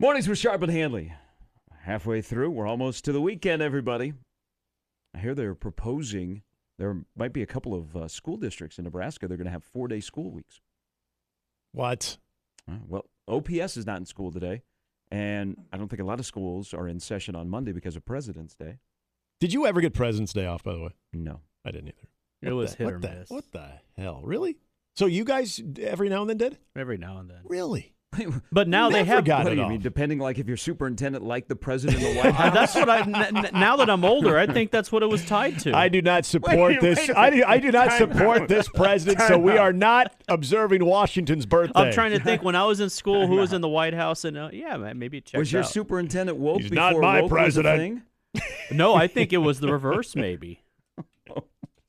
Mornings with Sharp and Hanley. Halfway through, we're almost to the weekend, everybody. I hear they're proposing there might be a couple of uh, school districts in Nebraska. They're going to have four day school weeks. What? Uh, well, OPS is not in school today, and I don't think a lot of schools are in session on Monday because of President's Day. Did you ever get President's Day off, by the way? No. I didn't either. It What was the, hit what or the, miss. What the hell? Really? So you guys every now and then did? Every now and then. Really? But now they have. got what it do you off. mean? Depending, like, if your superintendent liked the president of the White House. that's what I. n- n- now that I'm older, I think that's what it was tied to. I do not support Wait, this. wait a I do, I do not Time support out. this president, so Time we out. are not observing Washington's birthday. I'm trying to think when I was in school, who was in the White House, and uh, yeah, ma- maybe it checks was your out. superintendent woke He's before not my woke was a president. thing? No, I think it was the reverse, maybe.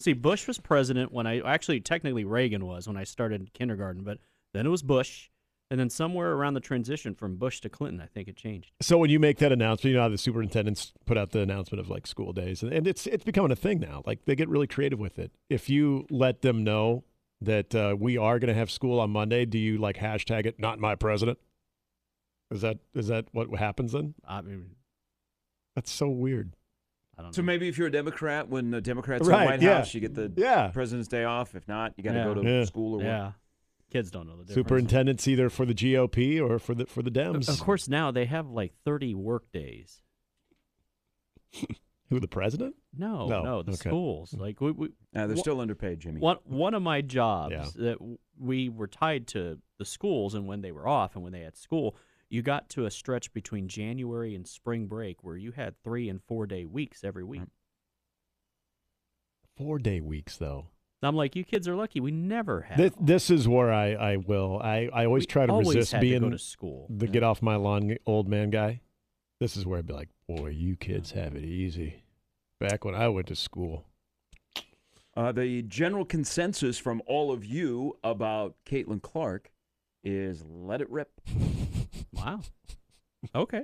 See, Bush was president when I actually technically Reagan was when I started kindergarten, but then it was Bush, and then somewhere around the transition from Bush to Clinton, I think it changed. So when you make that announcement, you know how the superintendents put out the announcement of like school days, and, and it's it's becoming a thing now. Like they get really creative with it. If you let them know that uh, we are going to have school on Monday, do you like hashtag it? Not my president. Is that is that what happens then? I mean, That's so weird. I don't So know. maybe if you're a Democrat, when the Democrats are in the White yeah. House, you get the Yeah. President's Day off. If not, you got to Yeah. go to Yeah. school or what. yeah, kids don't know the difference. Superintendents either for the GOP or for the for the Dems. Of course, now they have like 30 work days. Who the president? No, No, no, the okay. schools. Like we, we Uh, they're Wha- still underpaid, Jimmy. one one of my jobs Yeah. that w- we were tied to the schools, and when they were off and when they had school, you got to a stretch between January and spring break where you had three and four day weeks every week. Four day weeks though. I'm like, you kids are lucky. We never had. This, this is where I, I will. I, I always We try to always resist had to being go to school. the get off my lawn old man guy. This is where I'd be like, boy, you kids have it easy. Back when I went to school. Uh, the general consensus from all of you about Caitlin Clark is let it rip. Wow. Okay.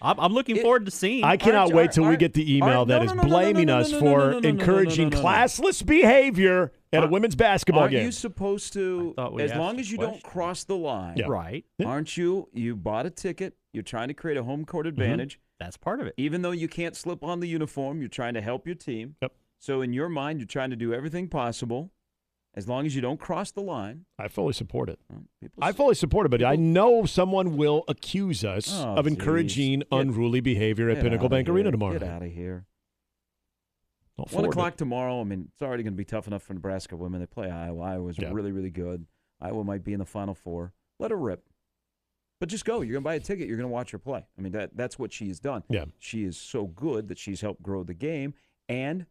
I'm, I'm looking It- forward to seeing. I cannot Aren't- wait till we get the email aren't- that no, is no, no, no, no, blaming no, us no, no, no, for no, no, no, encouraging no, no, no. classless behavior at a women's basketball Aren't game. you supposed to, I thought we as long as you don't cross the line, Yeah. right. Aren't you? You bought a ticket. You're trying to create a home court Mm-hmm. advantage. That's part of it. Even though you can't slip on the uniform, you're trying to help your team. Yep. So in your mind, you're trying to do everything possible. As long as you don't cross the line, I fully support it. well, people I fully support it, but I know someone will accuse us Oh, of geez. encouraging Get- unruly behavior at Pinnacle Bank Arena tomorrow Get out of here. I'll One forward it. o'clock tomorrow. I mean, it's already going to be tough enough for Nebraska women. They play Iowa. Iowa's Yeah. really, really good. Iowa might be in the Final Four. Let her rip. But just go. You're going to buy a ticket. You're going to watch her play. I mean, that that's what she has done. Yeah. She is so good that she's helped grow the game, and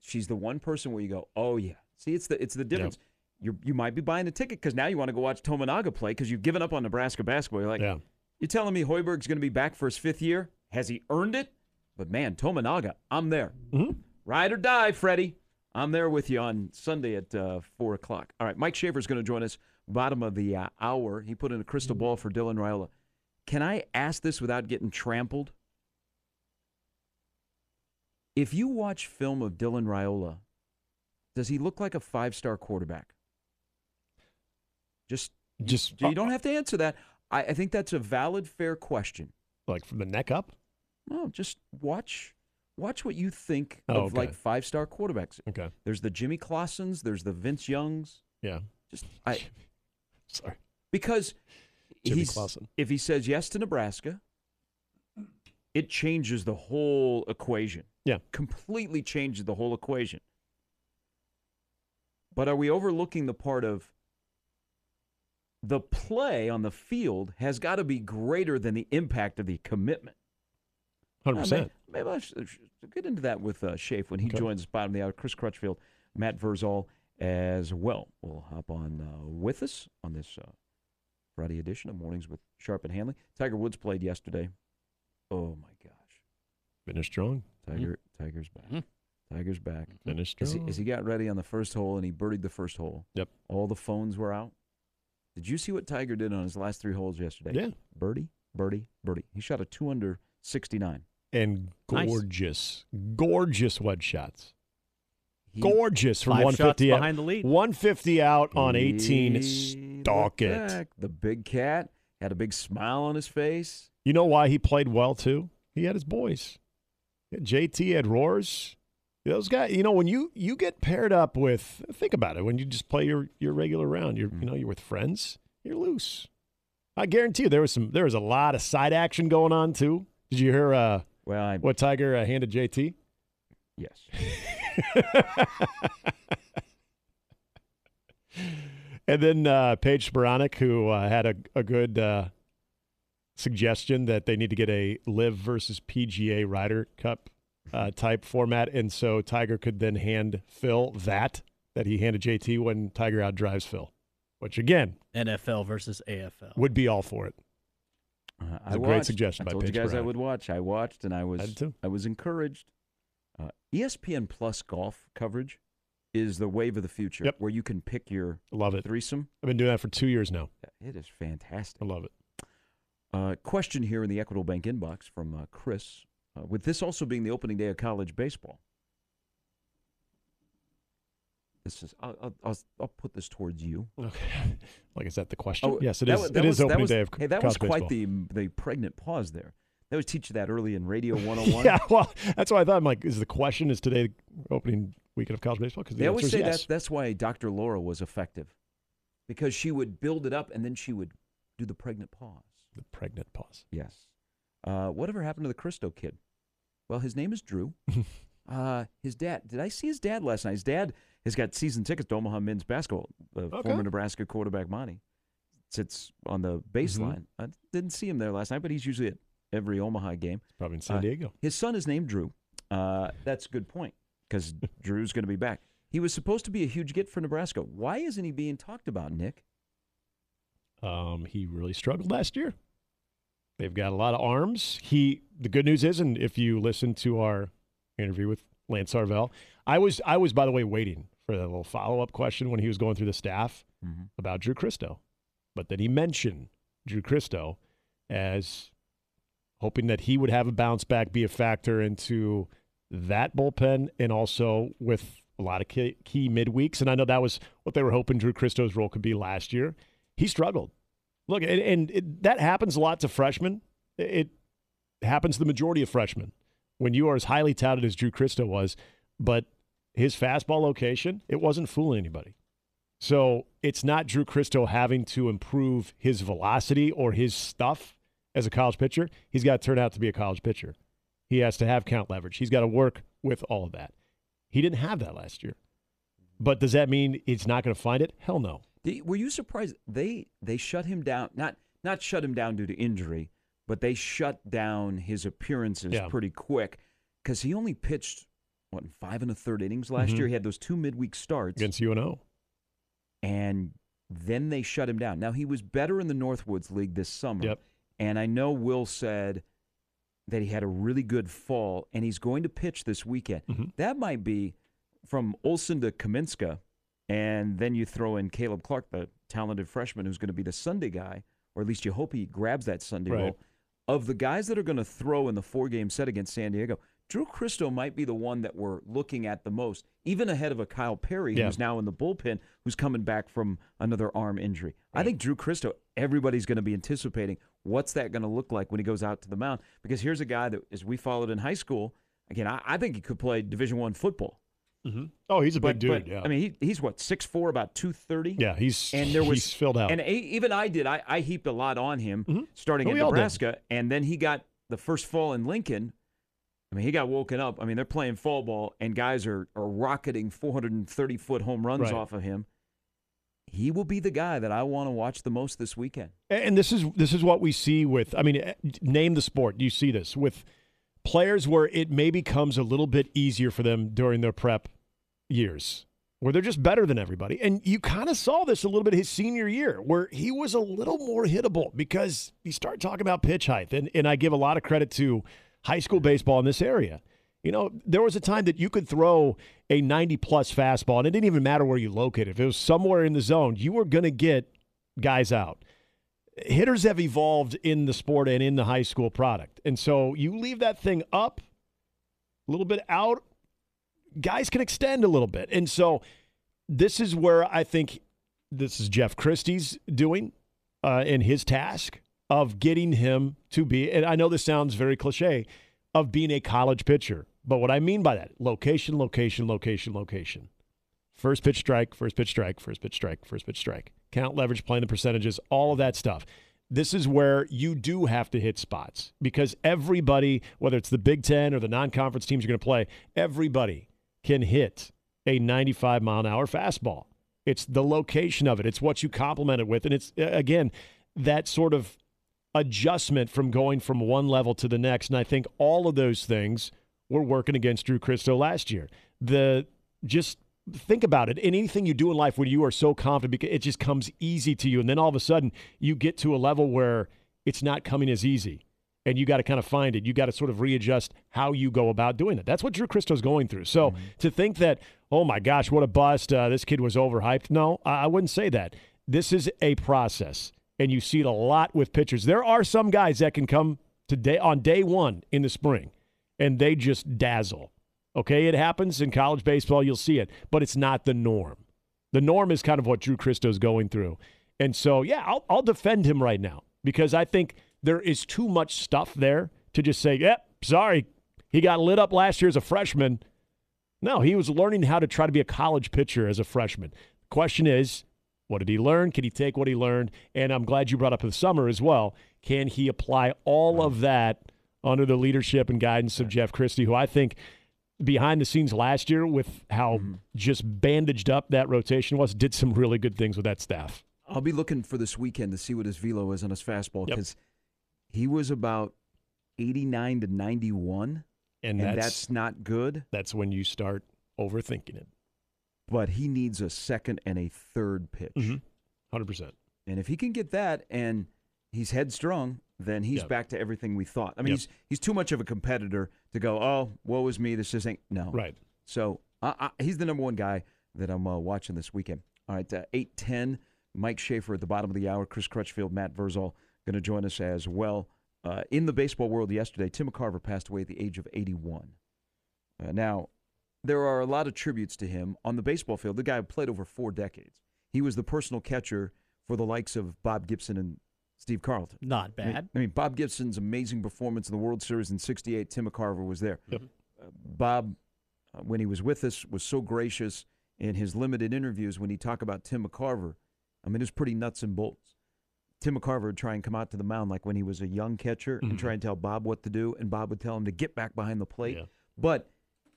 she's the one person where you go, oh yeah. See, it's the it's the difference. You you might be buying a ticket because now you want to go watch Tominaga play because you've given up on Nebraska basketball. You're like, Yeah. you're telling me Hoiberg's going to be back for his fifth year? Has he earned it? But man, Tominaga, I'm there. Mhm. Ride or die, Freddie. I'm there with you on Sunday at uh, 4 o'clock. All right, Mike Schaefer's going to join us bottom of the uh, hour. He put in a crystal ball for Dylan Raiola. Can I ask this without getting trampled? If you watch film of Dylan Raiola, does he look like a five-star quarterback? Just Just you uh, don't have to answer that. I, I think that's a valid, fair question. like from the neck up. No, just watch watch what you think Oh, of like five star quarterbacks. Okay. There's the Jimmy Clausens, there's the Vince Youngs. Yeah. Just I Sorry. because Jimmy he's, Clausen. if he says yes to Nebraska, it changes the whole equation. Yeah. Completely changes the whole equation. But are we overlooking the part of the play on the field has got to be greater than the impact of the commitment? Hundred Uh, percent. may- Maybe I should should get into that with uh, Shafe when he Okay. joins us bottom of the hour. Chris Crutchfield, Matt Vrzal as well We'll hop on uh, with us on this uh, Friday edition of Mornings with Sharp and Hanley. Tiger Woods played yesterday. Oh my gosh, Finished strong. Tiger, Tiger's back. Mhm. Tiger's back. Mm-hmm. Finish As he, as he got ready on the first hole and he birdied the first hole. Yep. All the phones were out. Did you see what Tiger did on his last three holes yesterday? Yeah. Birdie, birdie, birdie. He shot a two under 69. And Nice. gorgeous, gorgeous wedge shots. He- Gorgeous from 150 shots out. behind the lead. 150 out on 18. He Stalk it. back. The big cat had a big smile on his face. You know why he played well too? He had his boys. He had JT had roars. Those guys, you know, when you you get paired up with, think about it. When you just play your your regular round, you're you know you're with friends. You're loose. I guarantee you, there was some there was a lot of side action going on too. Did you hear uh, Well, I, what Tiger uh, handed JT? yes. And then uh, Paige Spiranac, who uh, had a, a good uh, suggestion that they need to get a LIV versus PGA Ryder Cup uh, type format, and so Tiger could then hand Phil that that he handed JT when Tiger outdrives Phil, which again NFL versus AFL. would be all for it. Uh, It's I a great watched. suggestion I by told you Paige guys I would watch. I watched and I was I. I was encouraged. Uh, ESPN Plus golf coverage is the wave of the future, Yep. where you can pick your Love it. threesome. I've been doing that for two years now. It is fantastic. I love it. Uh, question here in the Equitable Bank inbox from uh, Chris. Uh, with this also being the opening day of college baseball, this is. I'll, I'll, I'll, put this towards you. Okay. Like, is that the question? Oh, yes, it is. was- that it was- is opening was- day of Hey, that was quite baseball. the the pregnant pause there. That would teach you that early in Radio 101. Yeah, well, that's why I thought. I'm like, is the question is today the opening weekend of college baseball? Because the They always say yes. that that's why Dr. Laura was effective, because she would build it up and then she would do the pregnant pause. The pregnant pause. Yes. Uh, whatever happened to the Christo kid? Well, his name is Drew. uh, his dad. Did I see his dad last night? His dad has got season tickets to Omaha men's basketball. Uh, Okay. Former Nebraska quarterback Monty sits on the Mm-hmm. baseline. I didn't see him there last night, but he's usually at every Omaha game. Probably in San Uh, Diego. His son is named Drew. Uh, that's a good point because Drew's going to be back. He was supposed to be a huge get for Nebraska. Why isn't he being talked about, Nick? Um, he really struggled last year. They've got a lot of arms. He. The good news is, and if you listen to our interview with Lance Harvell, I was I was by the way waiting for that little follow up question when he was going through the staff Mm-hmm. about Drew Christo, but then he mentioned Drew Christo as hoping that he would have a bounce back, be a factor into that bullpen, and also with a lot of key, key midweeks. And I know that was what they were hoping Drew Christo's role could be last year. He struggled. Look, and, and it, that happens a lot to freshmen. It happens to the majority of freshmen when you are as highly touted as Drew Christo was, but his fastball location, it wasn't fooling anybody. So it's not Drew Christo having to improve his velocity or his stuff as a college pitcher. He's got to turn out to be a college pitcher. He has to have count leverage. He's got to work with all of that. He didn't have that last year. But does that mean it's not going to find it? Hell no. Were you surprised they they shut him down? Not not shut him down due to injury, but they shut down his appearances Yeah. pretty quick because he only pitched what five and a third innings last Mhm. year. He had those two midweek starts, Against UNO. and then they shut him down. Now he was better in the Northwoods League this summer, Yep. and I know Will said that he had a really good fall, and he's going to pitch this weekend. Mhm. That might be from Olson to Kaminska, and then you throw in Caleb Clark, the talented freshman who's going to be the Sunday guy, or at least you hope he grabs that Sunday Right. role. Of the guys that are going to throw in the four game set against San Diego, Drew Christo might be the one that we're looking at the most, even ahead of a Kyle Perry, Yeah. who's now in the bullpen, who's coming back from another arm injury. I think Drew Christo, everybody's going to be anticipating what's that going to look like when he goes out to the mound. Because here's a guy that, as we followed in high school, again, I, I think he could play Division One football. Mm-hmm. Oh, he's a But, big dude. but, yeah. I mean, he, he's what six four, about two thirty. yeah, he's and there was he's filled out. and even I did. I, I heaped a lot on him mm-hmm. starting Oh, at all. Nebraska, and then he got the first fall in Lincoln. I mean, he got woken up. I mean, they're playing fall ball, and guys are are rocketing 430 foot home runs Right. off of him. He will be the guy that I want to watch the most this weekend. And this is this is what we see with. I mean, name the sport. You see this with players where it maybe becomes a little bit easier for them during their prep years. where they're just better than everybody. And you kind of saw this a little bit his senior year, where he was a little more hittable because you start talking about pitch height. And, and I give a lot of credit to high school baseball in this area. You know, there was a time that you could throw a 90 plus fastball, and it didn't even matter where you located. If it was somewhere in the zone, you were going to get guys out. Hitters have evolved in the sport and in the high school product. And so you leave that thing up, a little bit out, guys can extend a little bit. And so this is where I think this is Jeff Christy's doing uh, in his task of getting him to be, and I know this sounds very cliche, of being a college pitcher. But what I mean by that, location, location, location, location. First pitch strike, first pitch strike, first pitch strike, first pitch strike. Count leverage, playing the percentages, all of that stuff. This is where you do have to hit spots because everybody, whether it's the Big Ten or the non conference teams you're going to play, everybody can hit a 95 mile an hour fastball. It's the location of it, it's what you complement it with. And it's, again, that sort of adjustment from going from one level to the next. And I think all of those things were working against Drew Christo last year. The just think about it. In anything you do in life when you are so confident, because it just comes easy to you. And then all of a sudden you get to a level where it's not coming as easy. And you got to kind of find it. You got to sort of readjust how you go about doing it. That's what Drew Christo's going through. So mm-hmm. to think that, oh my gosh, what a bust, uh, this kid was overhyped. No, I wouldn't say that. This is a process and you see it a lot with pitchers. There are some guys that can come today on day one in the spring, and they just dazzle. Okay, it happens in college baseball. You'll see it, but it's not the norm. The norm is kind of what Drew Christo's going through, and so yeah, I'll, I'll defend him right now because I think there is too much stuff there to just say, "Yep, sorry, he got lit up last year as a freshman." No, he was learning how to try to be a college pitcher as a freshman. Question is, what did he learn? Can he take what he learned? And I'm glad you brought up the summer as well. Can he apply all of that under the leadership and guidance of Jeff Christy, who I think behind the scenes last year with how mm-hmm. just bandaged up that rotation was, did some really good things with that staff. I'll be looking for this weekend to see what his velo is on his fastball because. He was about 89 to 91, and, and that's, that's not good. That's when you start overthinking it but he needs a second and a third pitch. Mm-hmm. 100%. And if he can get that and he's headstrong, then he's yep. back to everything we thought. I mean, yep. he's he's too much of a competitor to go, oh, woe is me. This just ain't. No. Right. So he's the number one guy that I'm uh, watching this weekend. All right, uh, 810, Mike Schaefer at the bottom of the hour, Chris Crutchfield, Matt Vrzal going to join us as well. Uh, in the baseball world yesterday, Tim McCarver passed away at the age of 81. Uh, now, there are a lot of tributes to him on the baseball field. The guy played over four decades. He was the personal catcher for the likes of Bob Gibson and Steve Carlton. Not bad. I mean, I mean Bob Gibson's amazing performance in the World Series in '68. Tim McCarver was there. Yep. Uh, Bob, uh, when he was with us, was so gracious in his limited interviews when he talked about Tim McCarver. I mean, it was pretty nuts and bolts. Tim McCarver would try and come out to the mound like when he was a young catcher mm-hmm. and try and tell Bob what to do, and Bob would tell him to get back behind the plate. Yeah. But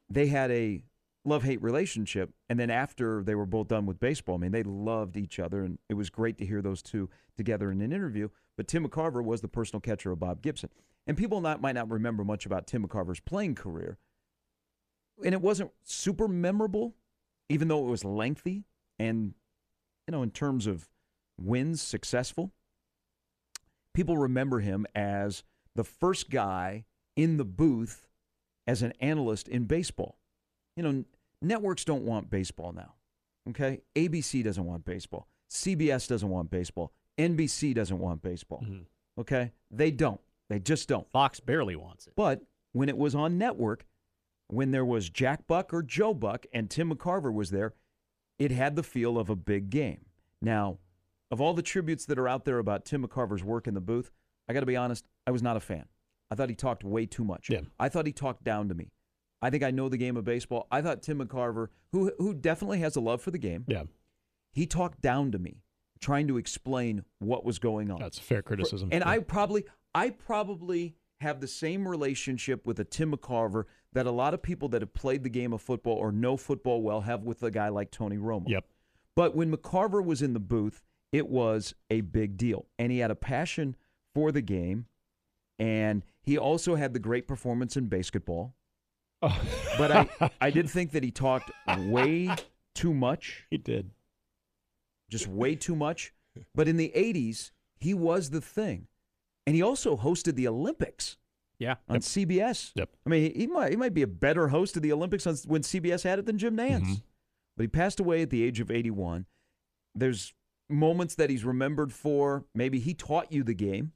they had a love hate relationship. And then after they were both done with baseball, I mean, they loved each other, and it was great to hear those two together in an interview. But Tim McCarver was the personal catcher of Bob Gibson. And people not, might not remember much about Tim McCarver's playing career. And it wasn't super memorable, even though it was lengthy and, you know, in terms of wins, successful. People remember him as the first guy in the booth as an analyst in baseball you know, networks don't want baseball now. Okay? ABC doesn't want baseball. CBS doesn't want baseball. NBC doesn't want baseball. Mm-hmm. Okay? They don't. They just don't. Fox barely wants it. But when it was on network, when there was Jack Buck or Joe Buck and Tim McCarver was there, it had the feel of a big game. Now, of all the tributes that are out there about Tim McCarver's work in the booth, I got to be honest, I was not a fan. I thought he talked way too much. Yeah. I thought he talked down to me. I think I know the game of baseball. I thought Tim McCarver, who who definitely has a love for the game, yeah, he talked down to me, trying to explain what was going on. That's fair criticism. And yeah. I probably I probably have the same relationship with a Tim McCarver that a lot of people that have played the game of football or know football well have with a guy like Tony Romo. Yep. But when McCarver was in the booth, it was a big deal, and he had a passion for the game, and he also had the great performance in basketball. but I, I did think that he talked way too much, He did. just way too much. But in the 80s, he was the thing. And he also hosted the Olympics Yeah. on CBS. Yep. I mean, he, he might he might be a better host of the Olympics on, when CBS had it than Jim Nantz. Mhm. But he passed away at the age of 81. There's moments that he's remembered for. Maybe he taught you the game.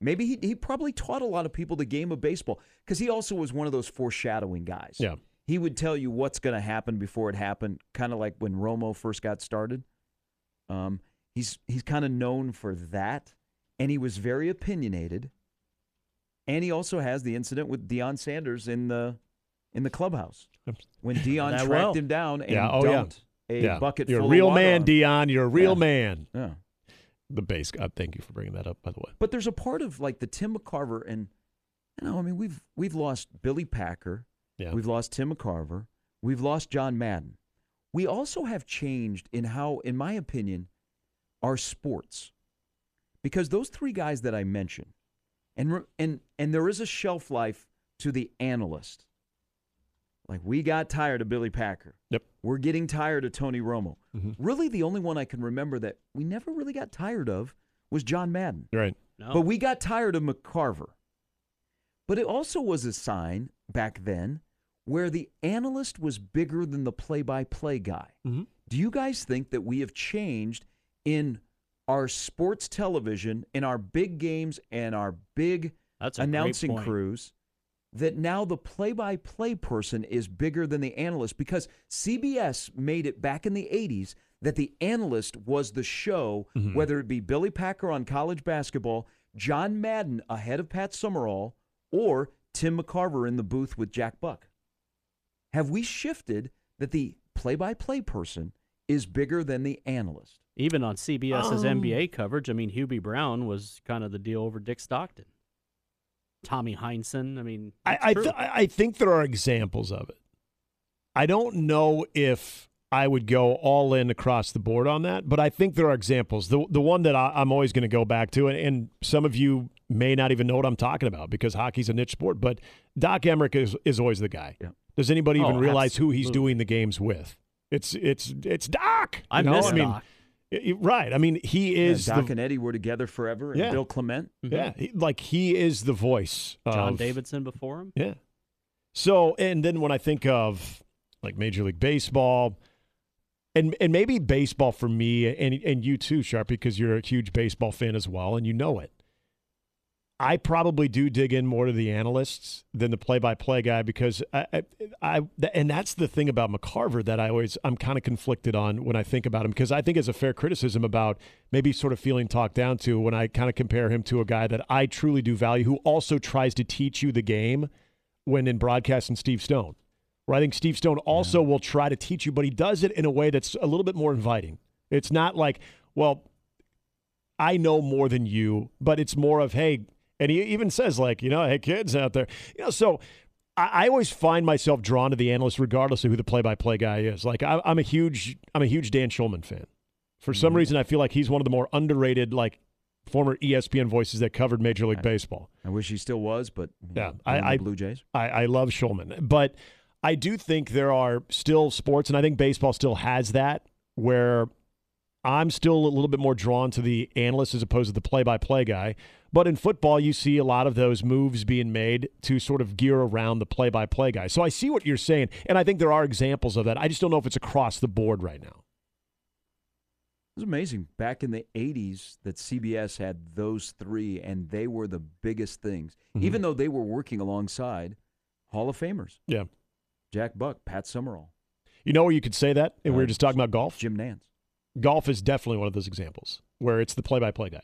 Maybe he, he probably taught a lot of people the game of baseball because he also was one of those foreshadowing guys. Yeah. He would tell you what's going to happen before it happened, kind of like when Romo first got started. Um, he's he's kind of known for that, and he was very opinionated. And he also has the incident with Deion Sanders in the in the clubhouse when Deion That tracked well. him down and Yeah, oh, dumped a yeah. bucket You're a real man, on. Deion. You're a real Yeah. man. Yeah. The base God, uh, thank you for bringing that up, by the way. But there's a part of like the Tim McCarver and you know, I mean, we've we've lost Billy Packer, Yeah. we've lost Tim McCarver, we've lost John Madden. We also have changed in how, in my opinion, our sports, because those three guys that I mentioned, and and and there is a shelf life to the analyst. Like we got tired of Billy Packer. Yep. We're getting tired of Tony Romo. Mhm. Really, the only one I can remember that we never really got tired of was John Madden. Right. No. But we got tired of McCarver. But it also was a sign back then where the analyst was bigger than the play by play guy. Mhm. Do you guys think that we have changed in our sports television, in our big games and our big That's announcing crews? That now the play by play person is bigger than the analyst because CBS made it back in the 80s that the analyst was the show, Mhm. whether it be Billy Packer on college basketball, John Madden ahead of Pat Summerall, or Tim McCarver in the booth with Jack Buck. Have we shifted that the play by play person is bigger than the analyst? Even on CBS's Um, NBA coverage, I mean, Hubie Brown was kind of the deal over Dick Stockton. Tommy Heinsohn, I mean, I I, th- I think there are examples of it. I don't know if I would go all in across the board on that, but I think there are examples. The the one that I, I'm always going to go back to, and, and some of you may not even know what I'm talking about because hockey's a niche sport, but Doc Emrick is, is always the guy. Yeah. Does anybody even Oh, realize who he's doing the games with? It's it's it's Doc. I you know? miss I mean, Doc. Y- y- right. I mean, he is Yeah, Doc the, and Eddie were together forever, and Yeah. Bill Clement. Mm-hmm. yeah, he- like he is the voice. John of, Davidson before him. Yeah. So, and then when I think of like Major League Baseball, and and maybe baseball for me, and and you too, Sharp, because you're a huge baseball fan as well, and you know it. I probably do dig in more to the analysts than the play-by-play guy because I, I, I and that's the thing about McCarver that I always I'm kind of conflicted on when I think about him because I think it's a fair criticism about maybe sort of feeling talked down to when I kind of compare him to a guy that I truly do value who also tries to teach you the game when in broadcasting Steve Stone. Where I think Steve Stone also will try to teach you, but he does it in a way that's a little bit more inviting. It's not like, well, I know more than you, but it's more of, hey, and he even says, like, you know, hey, kids out there. You know, so I, I always find myself drawn to the analyst regardless of who the play by play guy is. Like I, I'm a huge I'm a huge Dan Shulman fan. For some mm-hmm. reason I feel like he's one of the more underrated, like former ESPN voices that covered Major League Baseball. I wish he still was, but Yeah, I- I- Blue Jays. I, I love Shulman, but I do think there are still sports, and I think baseball still has that where I'm still a little bit more drawn to the analyst as opposed to the play-by-play guy. But in football, you see a lot of those moves being made to sort of gear around the play-by-play guy. So I see what you're saying, and I think there are examples of that. I just don't know if it's across the board right now. It was amazing back in the 80s that CBS had those three, and they were the biggest things, Mhm. even though they were working alongside Hall of Famers Yeah. Jack Buck, Pat Summerall, You know where you could say that, and we were Uh, just talking about golf. Jim Nantz. Golf is definitely one of those examples where it's the play-by-play guy.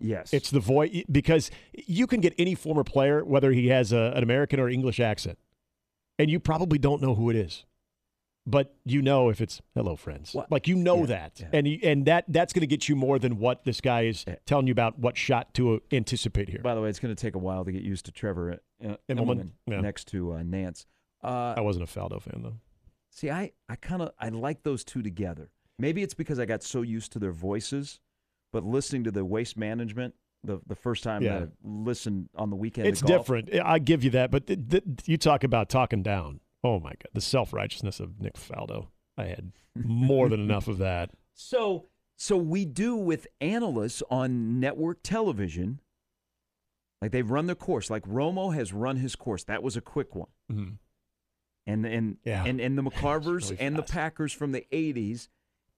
Yes. It's the voice because you can get any former player, whether he has a, an American or English accent, and you probably don't know who it is, but you know if it's "Hello, friends." What? Like you know Yeah, that, yeah. and you, and that that's going to get you more than what this guy is Yeah. telling you about what shot to uh, anticipate here. By the way, it's going to take a while to get used to Trevor uh, Immelman? Next to uh, Nantz. Uh, I wasn't a Faldo fan though. See, I, I kind of I like those two together. Maybe it's because I got so used to their voices, but listening to the waste management the the first time Yeah. that I listened on the weekend, It's different. I give you that, but th- th- you talk about talking down. Oh my god, the self righteousness of Nick Faldo. I had more than enough of that. So, so we do with analysts on network television. Like they've run their course. Like Romo has run his course. That was a quick one. Mhm. And and Yeah. and and the McCarvers really and the. Packers from the '80s,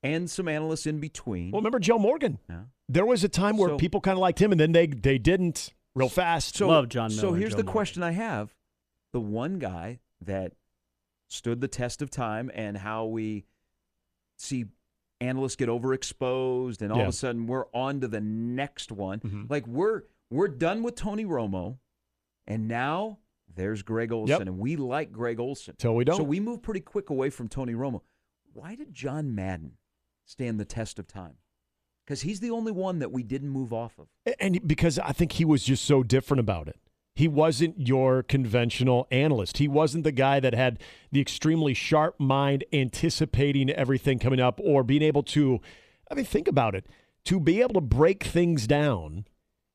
and some analysts in between. Well, remember Joe Morgan? Yeah. There was a time where So- people kind of liked him, and then they they didn't real fast. So, Love John So here's Joe the Morgan. question I have: the one guy that stood the test of time, and how we see analysts get overexposed, and all Yeah. of a sudden we're on to the next one. Mhm. Like we're we're done with Tony Romo, and now there's Greg Olsen, Yep. and we like Greg Olsen. Till we don't. So we move pretty quick away from Tony Romo. Why did John Madden stand the test of time? Because he's the only one that we didn't move off of. and because I think he was just so different about it. He wasn't your conventional analyst. He wasn't the guy that had the extremely sharp mind anticipating everything coming up or being able to I mean think about it. To be able to break things down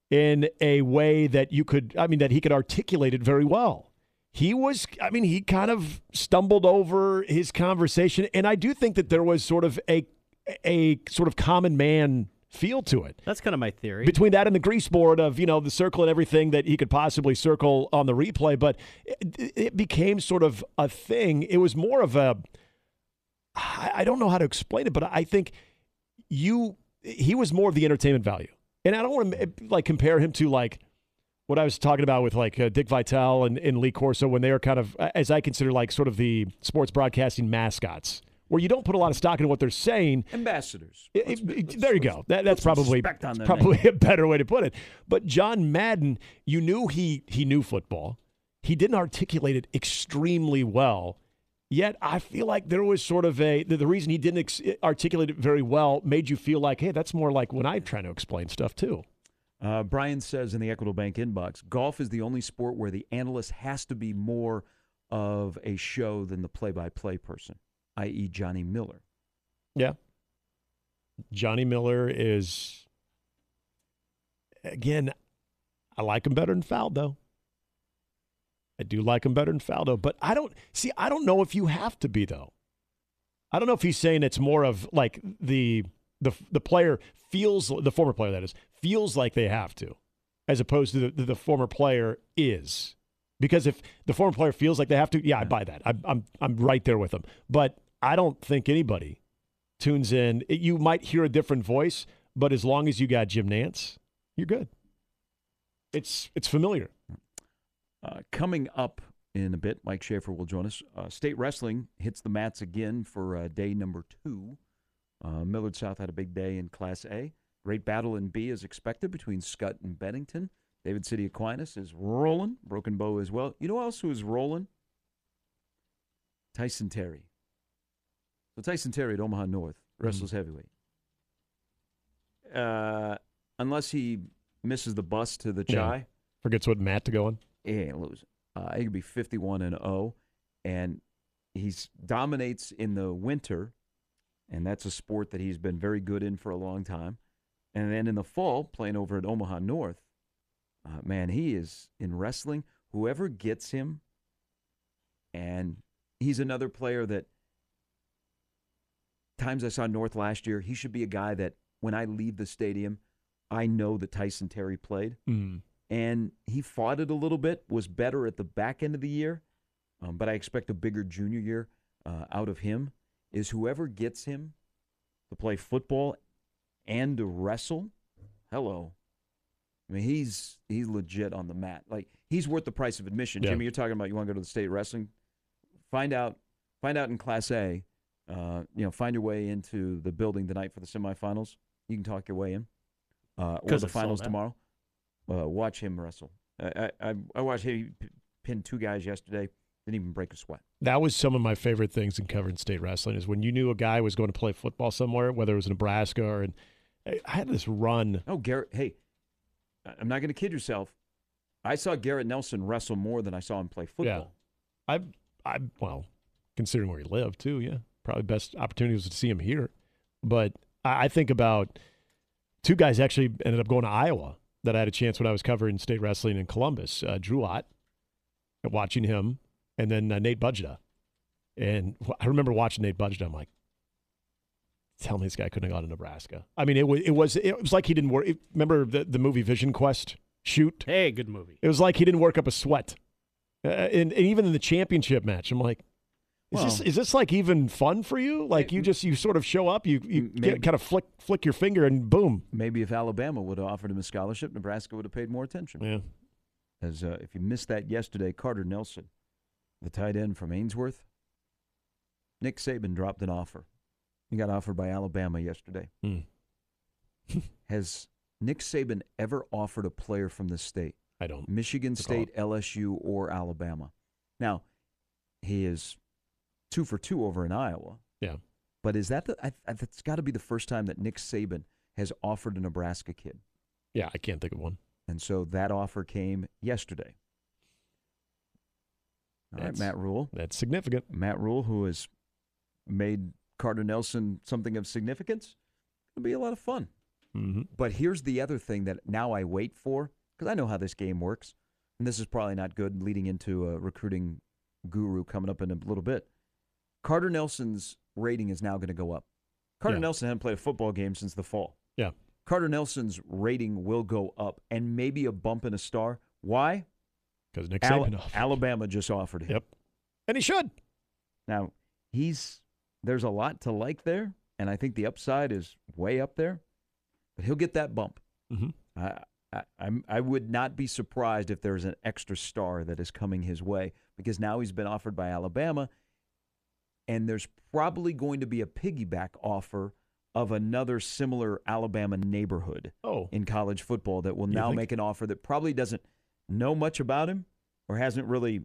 in a way that you could I mean that he could articulate it very well. He was I mean he kind of stumbled over his conversation and I do think that there was sort of a a sort of common man feel to it. That's kind of my theory. between that and the grease board of you know the circle and everything that he could possibly circle on the replay but it, it became sort of a thing. It was more of a I don't know how to explain it but I think you he was more of the entertainment value. And I don't want to like compare him to like what I was talking about with like uh, Dick Vitale and, and Lee Corso when they are kind of as I consider like sort of the sports broadcasting mascots where you don't put a lot of stock into what they're saying Ambassadors. it- Let's- it- let's- there you go. That, that's probably that's probably name. a better way to put it. But John Madden, you knew he he knew football. He didn't articulate it extremely well. Yet I feel like there was sort of a the, the reason he didn't ex- articulate it very well made you feel like, hey, that's more like when I'm trying to explain stuff too. Uh, Brian says in the Equitable Bank inbox, golf is the only sport where the analyst has to be more of a show than the play-by-play person, i.e., Johnny Miller. Yeah. Johnny Miller is again, I like him better than Faldo. I do like him better than Faldo, but I don't see I don't know if you have to be though. I don't know if he's saying it's more of like the the the player feels the former player that is feels like they have to as opposed to the, the former player is. Because if the former player feels like they have to, yeah, I buy that. I, I'm I'm right there with them. But I don't think anybody tunes in. It- you might hear a different voice, but as long as you got Jim Nantz, you're good. It's it's familiar. Uh, coming up in a bit, Mike Schaefer will join us. Uh, State Wrestling hits the mats again for uh, day number two. Uh, Millard South had a big day in Class A. Great battle in B is expected between Skutt and Bennington. David City Aquinas is rolling. Broken Bow as well. You know who else who is rolling? Tyson Terry. So Tyson Terry at Omaha North wrestles heavyweight. Uh, unless he misses the bus to the Yeah. Chai, Forgets what Matt to go on. he ain't losing. Uh, he could be 51 and 0, and he dominates in the winter, and that's a sport that he's been very good in for a long time. And then in the fall, playing over at Omaha North, uh, man, he is in wrestling. Whoever gets him, and he's another player that times I saw North last year, he should be a guy that when I leave the stadium, I know that Tyson Terry played Mm. and he fought it a little bit. Was better at the back end of the year, um, but I expect a bigger junior year uh, out of him. Is whoever gets him to play football and to wrestle, hello. I mean, he's he's legit on the mat. Like he's worth the price of admission. Yeah. Jimmy, you're talking about you want to go to the state wrestling. Find out, find out in Class A. Uh, you know, find your way into the building tonight for the semifinals. You can talk your way in, uh, or 'Cause the finals tomorrow. Uh, watch him wrestle. I, I I watched him pin two guys yesterday. Didn't even break a sweat. That was some of my favorite things in covering state wrestling is when you knew a guy was going to play football somewhere, whether it was Nebraska or in, I had this run. Oh, Garrett. Hey, I- I'm not going to kid yourself. I saw Garrett Nelson wrestle more than I saw him play football. Yeah. I, I, well, considering where he lived too, yeah, probably best opportunity was to see him here. But I, think about two guys actually ended up going to Iowa that I had a chance when I was covering state wrestling in Columbus. Uh, Drew Ott, watching him, and then uh, Nate Budgeta. And I remember watching Nate Budgeta. I'm like, Tell me this guy couldn't have gone to Nebraska. I mean, it was it was it was like he didn't work. Remember the the movie Vision Quest? Shoot, Hey, good movie. it was like he didn't work up a sweat. Uh, and, and even in the championship match, I'm like, is this is this like even fun for you? Like you just you sort of show up, you you Maybe. get, kind of flick flick your finger, and boom. Maybe if Alabama would have offered him a scholarship, Nebraska would have paid more attention. Yeah, As uh, if you missed that yesterday, Carter Nelson, the tight end from Ainsworth, Nick Saban dropped an offer. He got offered by Alabama yesterday. Hmm. Has Nick Saban ever offered a player from the state? I don't. Michigan State, LSU, or Alabama. Now, he is two for two over in Iowa. Yeah. But is that the? I, I, that's got to be the first time that Nick Saban has offered a Nebraska kid, Yeah, I can't think of one. and so that offer came yesterday. All right, That's- Matt Rhule. That's significant. Matt Rhule, who has made Carter Nelson something of significance, it'll be a lot of fun. hmm But here's the other thing that now I wait for because I know how this game works, and this is probably not good leading into a recruiting guru coming up in a little bit. Carter Nelson's rating is now going to go up. Carter Yeah. Nelson hadn't played a football game since the fall. Yeah. Carter Nelson's rating will go up and maybe a bump in a star. Why? Because Nick Al- Saban. offered. Alabama just offered him. Yep. And he should. Now, he's there's a lot to like there, and I think the upside is way up there. But he'll get that bump. hmm I, I, I'm, I would not be surprised if there's an extra star that is coming his way because now he's been offered by Alabama, and there's probably going to be a piggyback offer of another similar Alabama neighborhood Oh, in college football that will You now think? make an offer that probably doesn't know much about him or hasn't really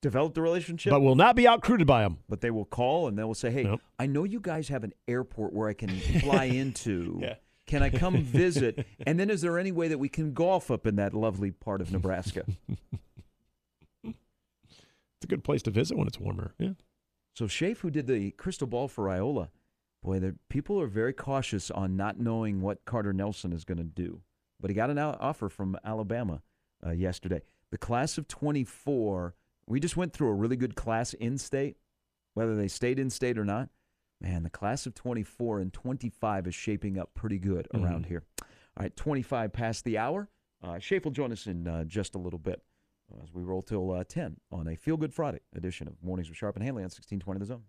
developed a relationship but will not be out recruited by him. but they will call and they will say, "Hey, Nope. I know you guys have an airport where I can fly into. Yeah. Can I come visit? and then, is there any way that we can golf up in that lovely part of Nebraska?" It's a good place to visit when it's warmer. Yeah. So Shafe, who did the crystal ball for Iola, boy, the people are very cautious on not knowing what Carter Nelson is going to do. But he got an offer from Alabama uh, yesterday. The class of 24, we just went through a really good class in state, whether they stayed in state or not. Man, the class of 24 and 25 is shaping up pretty good around Mhm. here. All right, 25 past the hour. Uh, will join us in uh, just a little bit as we roll till uh, 10 on a Feel Good Friday edition of Mornings with Sharp and Hanley on 1620 The Zone.